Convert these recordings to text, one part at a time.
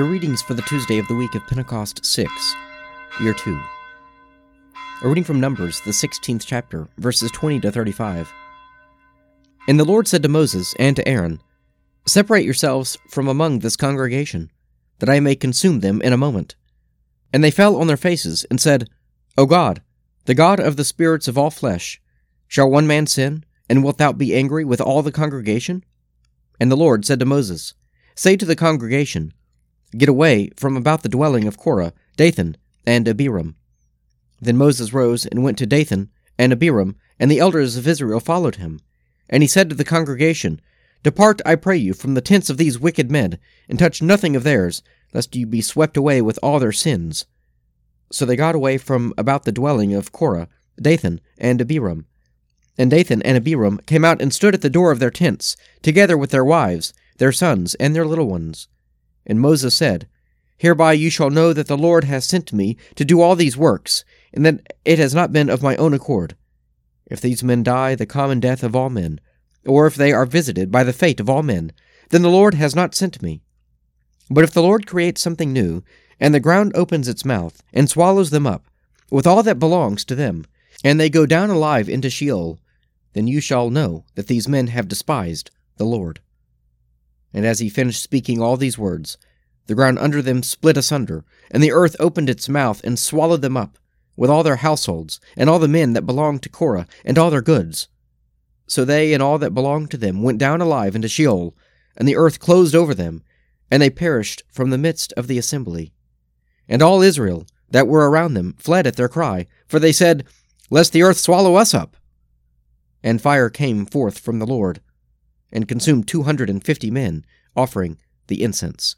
The readings for the Tuesday of the week of Pentecost 6, Year 2. A reading from Numbers, the 16th chapter, verses 20 to 35. And the Lord said to Moses and to Aaron, Separate yourselves from among this congregation, that I may consume them in a moment. And they fell on their faces, and said, O God, the God of the spirits of all flesh, shall one man sin, and wilt thou be angry with all the congregation? And the Lord said to Moses, Say to the congregation, Get away from about the dwelling of Korah, Dathan, and Abiram. Then Moses rose and went to Dathan and Abiram, and the elders of Israel followed him. And he said to the congregation, Depart, I pray you, from the tents of these wicked men, and touch nothing of theirs, lest you be swept away with all their sins. So they got away from about the dwelling of Korah, Dathan, and Abiram. And Dathan and Abiram came out and stood at the door of their tents, together with their wives, their sons, and their little ones. And Moses said, Hereby you shall know that the Lord has sent me to do all these works, and that it has not been of my own accord. If these men die the common death of all men, or if they are visited by the fate of all men, then the Lord has not sent me. But if the Lord creates something new, and the ground opens its mouth, and swallows them up, with all that belongs to them, and they go down alive into Sheol, then you shall know that these men have despised the Lord. And as he finished speaking all these words, the ground under them split asunder, and the earth opened its mouth and swallowed them up, with all their households, and all the men that belonged to Korah, and all their goods. So they and all that belonged to them went down alive into Sheol, and the earth closed over them, and they perished from the midst of the assembly. And all Israel that were around them fled at their cry, for they said, Lest the earth swallow us up. And fire came forth from the Lord, and consumed two hundred and fifty men, offering the incense.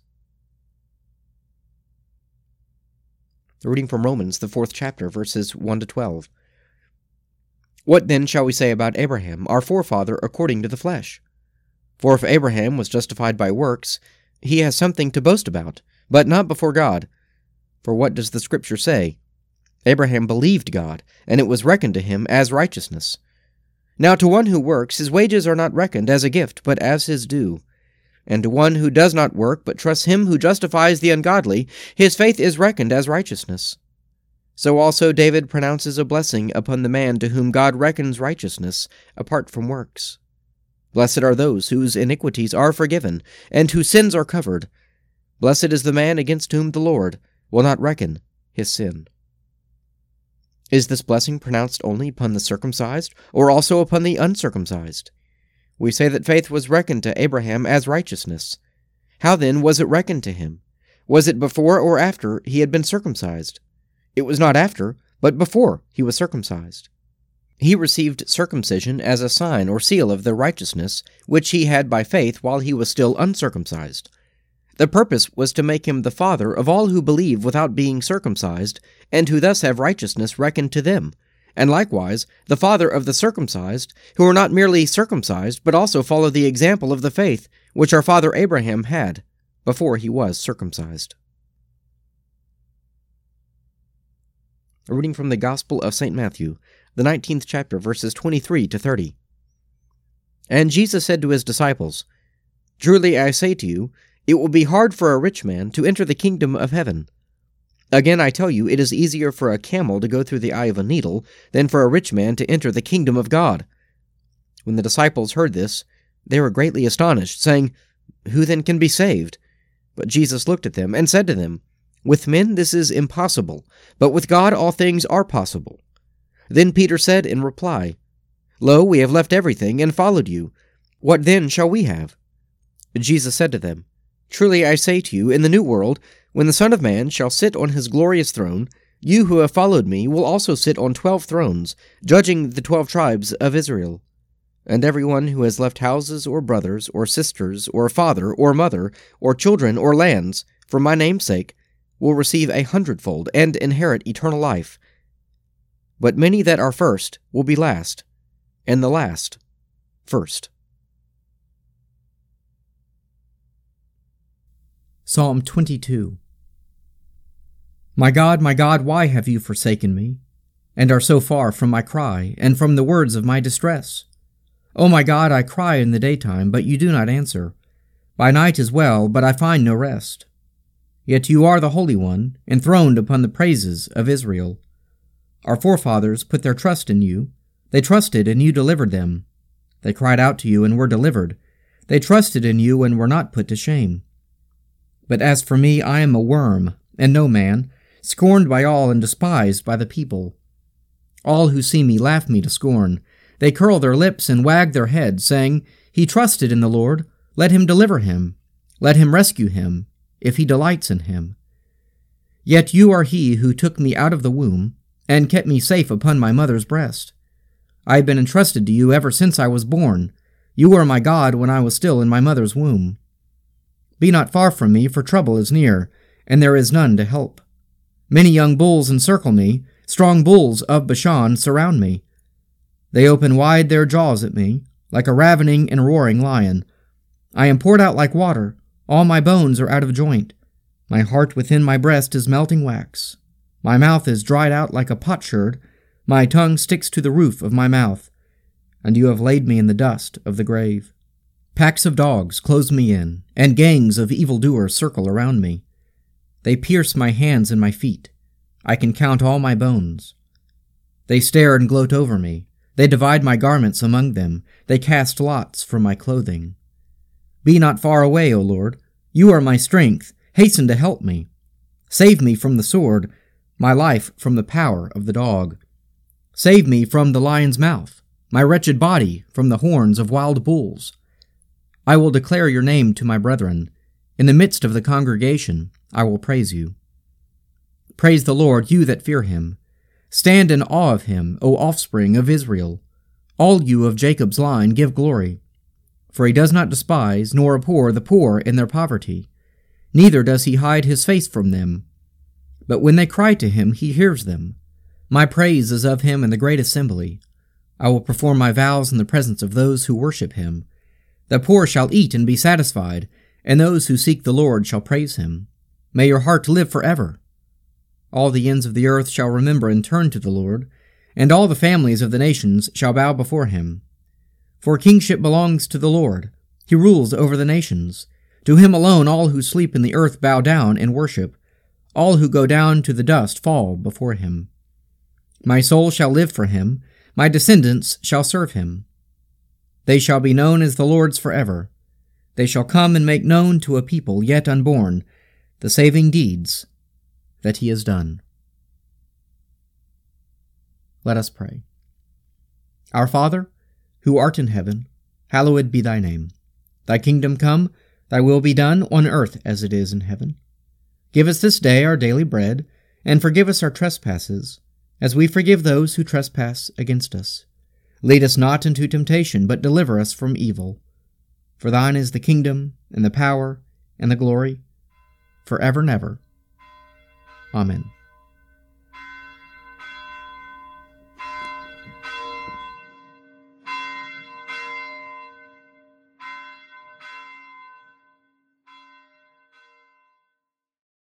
Reading from Romans, the fourth chapter, verses 1 to 12. What then shall we say about Abraham, our forefather, according to the flesh? For if Abraham was justified by works, he has something to boast about, but not before God. For what does the Scripture say? Abraham believed God, and it was reckoned to him as righteousness. Now to one who works, his wages are not reckoned as a gift, but as his due. And to one who does not work, but trusts him who justifies the ungodly, his faith is reckoned as righteousness. So also David pronounces a blessing upon the man to whom God reckons righteousness, apart from works. Blessed are those whose iniquities are forgiven, and whose sins are covered. Blessed is the man against whom the Lord will not reckon his sin. Is this blessing pronounced only upon the circumcised, or also upon the uncircumcised? We say that faith was reckoned to Abraham as righteousness. How then was it reckoned to him? Was it before or after he had been circumcised? It was not after, but before he was circumcised. He received circumcision as a sign or seal of the righteousness which he had by faith while he was still uncircumcised. The purpose was to make him the father of all who believe without being circumcised, and who thus have righteousness reckoned to them, and likewise the father of the circumcised, who are not merely circumcised, but also follow the example of the faith which our father Abraham had before he was circumcised. A reading from the Gospel of St. Matthew, the 19th chapter, verses 23 to 30. And Jesus said to his disciples, Truly I say to you, it will be hard for a rich man to enter the kingdom of heaven. Again, I tell you, it is easier for a camel to go through the eye of a needle than for a rich man to enter the kingdom of God. When the disciples heard this, they were greatly astonished, saying, Who then can be saved? But Jesus looked at them and said to them, With men this is impossible, but with God all things are possible. Then Peter said in reply, Lo, we have left everything and followed you. What then shall we have? Jesus said to them, Truly I say to you, in the new world, when the Son of Man shall sit on his glorious throne, you who have followed me will also sit on twelve thrones, judging the twelve tribes of Israel. And every one who has left houses, or brothers, or sisters, or father, or mother, or children, or lands, for my name's sake, will receive a hundredfold, and inherit eternal life. But many that are first will be last, and the last first. Psalm 22 My God, my God, why have you forsaken me, and are so far from my cry, and from the words of my distress? O my God, I cry in the daytime, but you do not answer. By night as well, but I find no rest. Yet you are the Holy One, enthroned upon the praises of Israel. Our forefathers put their trust in you. They trusted, and you delivered them. They cried out to you and were delivered. They trusted in you and were not put to shame. But as for me, I am a worm, and no man, scorned by all and despised by the people. All who see me laugh me to scorn. They curl their lips and wag their heads, saying, He trusted in the Lord. Let him deliver him. Let him rescue him, if he delights in him. Yet you are he who took me out of the womb, and kept me safe upon my mother's breast. I have been entrusted to you ever since I was born. You were my God when I was still in my mother's womb. Be not far from me, for trouble is near, and there is none to help. Many young bulls encircle me, strong bulls of Bashan surround me. They open wide their jaws at me, like a ravening and roaring lion. I am poured out like water, all my bones are out of joint. My heart within my breast is melting wax. My mouth is dried out like a potsherd, my tongue sticks to the roof of my mouth, and you have laid me in the dust of the grave. Packs of dogs close me in, and gangs of evildoers circle around me. They pierce my hands and my feet. I can count all my bones. They stare and gloat over me. They divide my garments among them. They cast lots for my clothing. Be not far away, O Lord. You are my strength. Hasten to help me. Save me from the sword, my life from the power of the dog. Save me from the lion's mouth, my wretched body from the horns of wild bulls. I will declare your name to my brethren. In the midst of the congregation, I will praise you. Praise the Lord, you that fear him. Stand in awe of him, O offspring of Israel. All you of Jacob's line give glory. For he does not despise nor abhor the poor in their poverty, neither does he hide his face from them. But when they cry to him, he hears them. My praise is of him in the great assembly. I will perform my vows in the presence of those who worship him. The poor shall eat and be satisfied, and those who seek the Lord shall praise him. May your heart live forever. All the ends of the earth shall remember and turn to the Lord, and all the families of the nations shall bow before him. For kingship belongs to the Lord. He rules over the nations. To him alone all who sleep in the earth bow down and worship. All who go down to the dust fall before him. My soul shall live for him, my descendants shall serve him. They shall be known as the Lord's forever. They shall come and make known to a people yet unborn the saving deeds that he has done. Let us pray. Our Father, who art in heaven, hallowed be thy name. Thy kingdom come, thy will be done on earth as it is in heaven. Give us this day our daily bread, and forgive us our trespasses as we forgive those who trespass against us. Lead us not into temptation, but deliver us from evil. For thine is the kingdom, and the power, and the glory, for ever and ever. Amen.